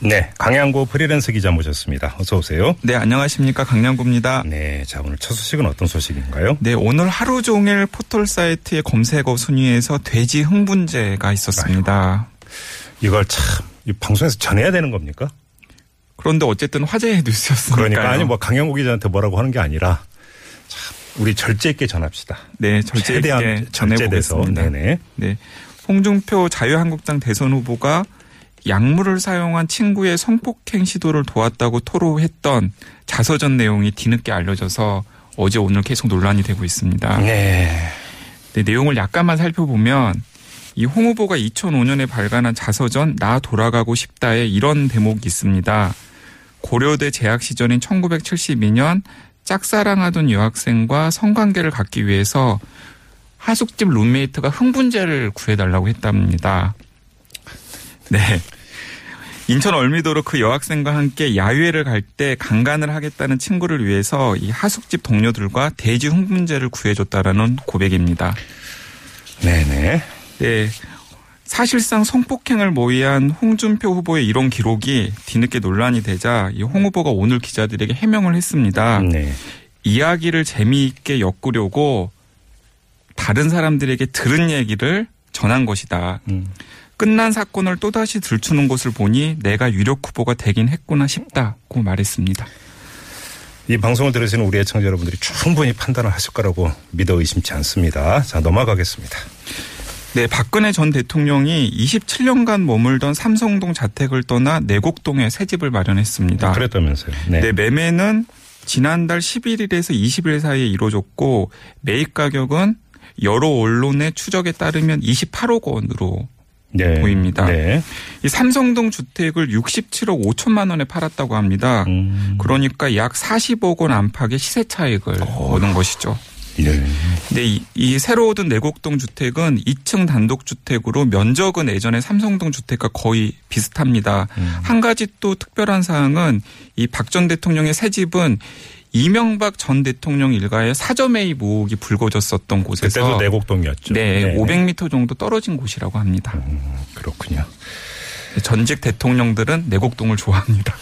네, 강양구 프리랜서 기자 모셨습니다. 어서 오세요. 네, 안녕하십니까. 강량구입니다. 네, 자 오늘 첫 소식은 어떤 소식인가요? 네, 오늘 하루 종일 포털 사이트의 검색어 순위에서 돼지 흥분제가 있었습니다. 이걸 참 이 방송에서 전해야 되는 겁니까? 그런데 어쨌든 화제의 뉴스였으니까요. 그러니까 아니 뭐 강양구 기자한테 뭐라고 하는 게 아니라 참 우리 절제 있게 전합시다. 네, 절제 있게 전해보겠습니다. 네네. 네, 홍준표 자유한국당 대선 후보가 약물을 사용한 친구의 성폭행 시도를 도왔다고 토로했던 자서전 내용이 뒤늦게 알려져서 어제 오늘 계속 논란이 되고 있습니다. 네. 네, 내용을 약간만 살펴보면 이 홍 후보가 2005년에 발간한 자서전 나 돌아가고 싶다에 이런 대목이 있습니다. 고려대 재학 시절인 1972년 짝사랑하던 여학생과 성관계를 갖기 위해서 하숙집 룸메이트가 흥분제를 구해달라고 했답니다. 네. 인천 얼미도로 그 여학생과 함께 야유회를 갈 때 강간을 하겠다는 친구를 위해서 이 하숙집 동료들과 돼지 흥분제를 구해줬다라는 고백입니다. 네네. 네. 사실상 성폭행을 모의한 홍준표 후보의 이런 기록이 뒤늦게 논란이 되자 이 홍 후보가 오늘 기자들에게 해명을 했습니다. 네. 이야기를 재미있게 엮으려고 다른 사람들에게 들은 얘기를 전한 것이다. 음. 끝난 사건을 또다시 들추는 것을 보니 내가 유력 후보가 되긴 했구나 싶다고 말했습니다. 이 방송을 들으시는 우리 애청자 여러분들이 충분히 판단을 하실 거라고 믿어 의심치 않습니다. 자 넘어가겠습니다. 네, 박근혜 전 대통령이 27년간 머물던 삼성동 자택을 떠나 내곡동에 새 집을 마련했습니다. 그랬다면서요. 네. 네, 매매는 지난달 11일에서 20일 사이에 이루어졌고 매입 가격은 여러 언론의 추적에 따르면 28억 원으로 네. 보입니다. 네. 이 삼성동 주택을 67억 5천만 원에 팔았다고 합니다. 음. 그러니까 약 40억 원 안팎의 시세 차익을 얻은 것이죠. 네. 근데 이, 이 새로 얻은 내곡동 주택은 2층 단독 주택으로 면적은 예전에 삼성동 주택과 거의 비슷합니다. 음. 한 가지 또 특별한 사항은 이 박 전 대통령의 새 집은 이명박 전 대통령 일가의 사저매입 의혹이 불거졌었던 곳에서 그때도 내곡동이었죠. 네, 네네. 500m 정도 떨어진 곳이라고 합니다. 음, 그렇군요. 전직 대통령들은 내곡동을 좋아합니다.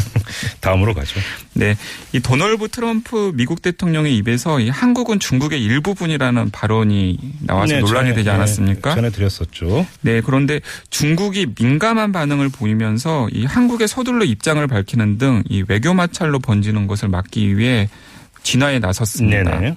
다음으로 가죠. 네, 이 도널드 트럼프 미국 대통령의 입에서 이 한국은 중국의 일부분이라는 발언이 나와서 네, 논란이 전에, 되지 네, 않았습니까? 전에 드렸었죠. 네, 그런데 중국이 민감한 반응을 보이면서 이 한국의 서둘러 입장을 밝히는 등 이 외교 마찰로 번지는 것을 막기 위해 진화에 나섰습니다. 네네.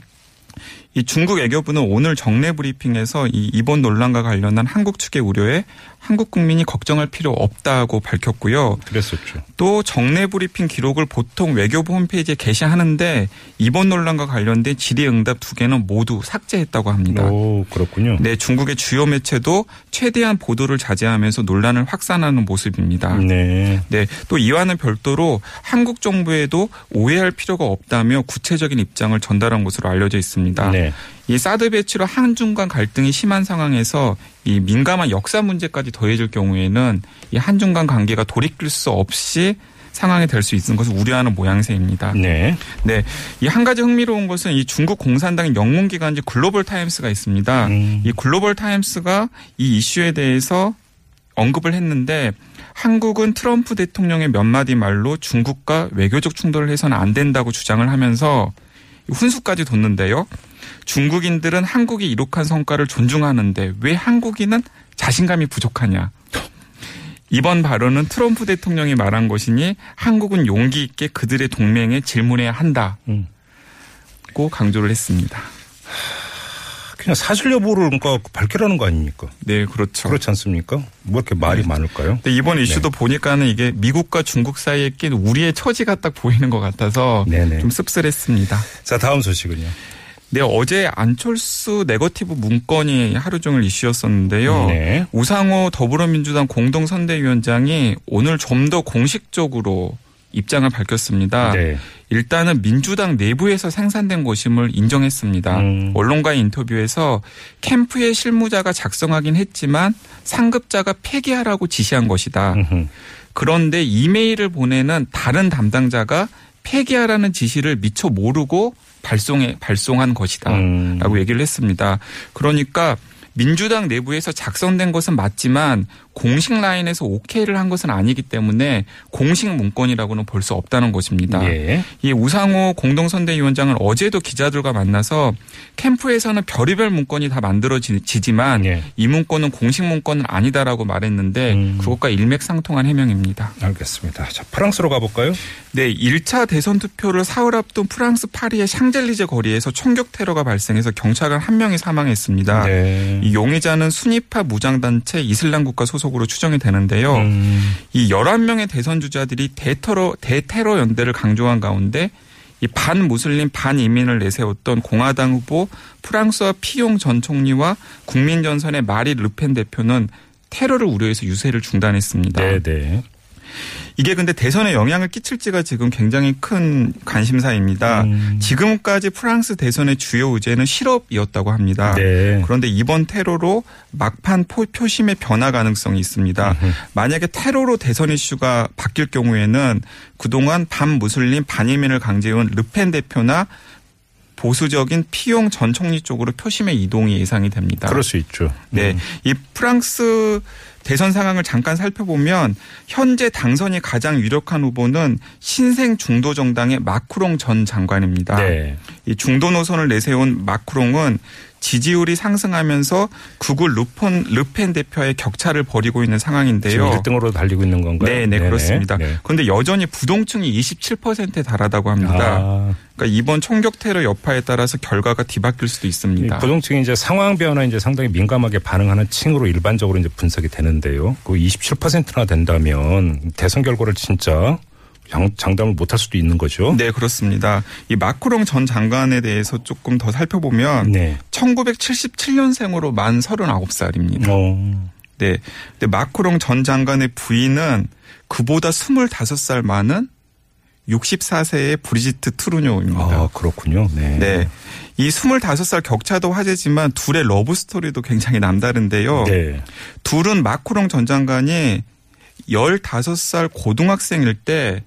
이 중국 외교부는 오늘 정례 브리핑에서 이 이번 논란과 관련한 한국 측의 우려에 한국 국민이 걱정할 필요 없다고 밝혔고요. 그랬었죠. 또 정례 브리핑 기록을 보통 외교부 홈페이지에 게시하는데 이번 논란과 관련된 질의응답 두 개는 모두 삭제했다고 합니다. 오, 그렇군요. 네, 중국의 주요 매체도 최대한 보도를 자제하면서 논란을 확산하는 모습입니다. 네. 네, 또 이와는 별도로 한국 정부에도 오해할 필요가 없다며 구체적인 입장을 전달한 것으로 알려져 있습니다. 네. 이 사드 배치로 한중 간 갈등이 심한 상황에서 이 민감한 역사 문제까지 더해질 경우에는 이 한중 간 관계가 돌이킬 수 없이 상황이 될 수 있는 것을 우려하는 모양새입니다. 네. 네. 이 한 가지 흥미로운 것은 이 중국 공산당의 영문 기관지 글로벌 타임스가 있습니다. 음. 이 글로벌 타임스가 이 이슈에 대해서 언급을 했는데 한국은 트럼프 대통령의 몇 마디 말로 중국과 외교적 충돌을 해서는 안 된다고 주장을 하면서 훈수까지 뒀는데요. 중국인들은 한국이 이룩한 성과를 존중하는데 왜 한국인은 자신감이 부족하냐. 이번 발언은 트럼프 대통령이 말한 것이니 한국은 용기 있게 그들의 동맹에 질문해야 한다고 음. 강조를 했습니다. 그냥 사실 여부를 그러니까 밝히라는 거 아닙니까? 네, 그렇죠. 그렇지 않습니까? 뭐 이렇게 말이 많을까요? 근데 이번 이슈도 보니까는 이게 미국과 중국 사이에 낀 우리의 처지가 딱 보이는 것 같아서 네네. 좀 씁쓸했습니다. 자, 다음 소식은요. 네, 어제 안철수 네거티브 문건이 하루 종일 이슈였었는데요. 네. 우상호 더불어민주당 공동선대위원장이 오늘 좀 더 공식적으로 입장을 밝혔습니다. 네. 일단은 민주당 내부에서 생산된 것임을 인정했습니다. 음. 언론과의 인터뷰에서 캠프의 실무자가 작성하긴 했지만 상급자가 폐기하라고 지시한 것이다. 음흠. 그런데 이메일을 보내는 다른 담당자가 폐기하라는 지시를 미처 모르고 발송해 발송한 것이다. 음. 라고 얘기를 했습니다. 그러니까 민주당 내부에서 작성된 것은 맞지만 공식 라인에서 오케이를 한 것은 아니기 때문에 공식 문건이라고는 볼 수 없다는 것입니다. 예. 이 우상호 공동선대위원장은 어제도 기자들과 만나서 캠프에서는 별의별 문건이 다 만들어지지만 예. 이 문건은 공식 문건은 아니다라고 말했는데 음. 그것과 일맥상통한 해명입니다. 알겠습니다. 자, 프랑스로 가볼까요? 네, 1차 대선 투표를 사흘 앞둔 프랑스 파리의 샹젤리제 거리에서 총격 테러가 발생해서 경찰관 한 명이 사망했습니다. 네. 이 용의자는 순위파 무장단체 이슬람 국가 소속으로 추정이 되는데요. 음. 이 11명의 대선 주자들이 대테러 대테러 연대를 강조한 가운데 이 반무슬림 반이민을 내세웠던 공화당 후보 프랑스와 피용 전 총리와 국민전선의 마리 르펜 대표는 테러를 우려해서 유세를 중단했습니다. 네, 네. 이게 근데 대선에 영향을 끼칠지가 지금 굉장히 큰 관심사입니다. 음. 지금까지 프랑스 대선의 주요 의제는 실업이었다고 합니다. 네. 그런데 이번 테러로 막판 포- 표심의 변화 가능성이 있습니다. 만약에 테러로 대선 이슈가 바뀔 경우에는 그동안 반무슬림 반이민을 강제해온 르펜 대표나 보수적인 피용 전 총리 쪽으로 표심의 이동이 예상이 됩니다. 그럴 수 있죠. 네. 음. 이 프랑스 대선 상황을 잠깐 살펴보면 현재 당선이 가장 유력한 후보는 신생 중도 정당의 마크롱 전 장관입니다. 네. 이 중도 노선을 내세운 마크롱은 지지율이 상승하면서 극우 루폰 르펜 대표의 격차를 벌이고 있는 상황인데요. 1등으로 달리고 있는 건가요? 네, 네, 네네. 그렇습니다. 네. 그런데 여전히 부동층이 27%에 달하다고 합니다. 아, 그러니까 이번 총격 테러 여파에 따라서 결과가 뒤바뀔 수도 이 있습니다. 부동층이 이제 상황 변화에 이제 상당히 민감하게 반응하는 층으로 일반적으로 이제 분석이 되는 데요. 그 27%나 된다면 대선 결과를 진짜 장- 장담을 못할 수도 있는 거죠. 네, 그렇습니다. 이 마크롱 전 장관에 대해서 조금 더 살펴보면 네. 1977년생으로 만 39살입니다. 어, 네. 근데 마크롱 전 장관의 부인은 그보다 25살 많은 64세의 브리지트 트로뉴입니다. 아, 그렇군요. 네. 네. 이 25살 격차도 화제지만 둘의 러브 스토리도 굉장히 남다른데요. 네. 둘은 마크롱 전 장관이 15살 고등학생일 때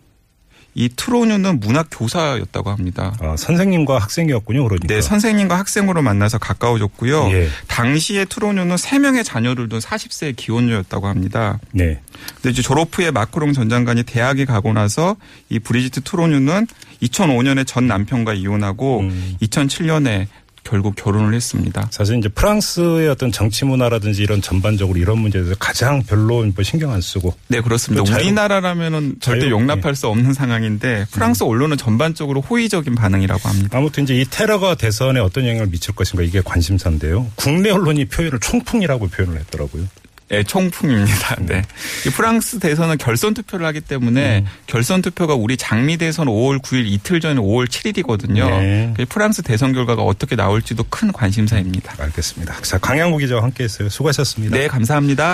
이 트로뉴는 문학 교사였다고 합니다. 아, 선생님과 학생이었군요. 그러니까. 네, 선생님과 학생으로 만나서 가까워졌고요. 예. 당시에 트로뉴는 3명의 자녀를 둔 40세의 기혼녀였다고 합니다. 네. 근데 이제 졸업 후에 마크롱 전 장관이 대학에 가고 나서 이 브리지트 트로뉴는 2005년에 전 남편과 이혼하고 음. 2007년에 결국 결혼을 했습니다. 사실 이제 프랑스의 어떤 정치 문화라든지 이런 전반적으로 이런 문제에 대해서 가장 별로 뭐 신경 안 쓰고 네, 그렇습니다. 그 자유- 우리나라라면은 절대 자유- 용납할 수 없는 상황인데 프랑스 언론은 전반적으로 호의적인 반응이라고 합니다. 아무튼 이제 이 테러가 대선에 어떤 영향을 미칠 것인가 이게 관심사인데요. 국내 언론이 표현을 총풍이라고 표현을 했더라고요. 네, 총풍입니다. 네. 이 프랑스 대선은 결선 투표를 하기 때문에 결선 투표가 우리 장미 대선 5월 9일 이틀 전에 5월 7일이거든요. 네. 프랑스 대선 결과가 어떻게 나올지도 큰 관심사입니다. 알겠습니다. 자, 강양구 기자와 함께 했어요. 수고하셨습니다. 네, 감사합니다.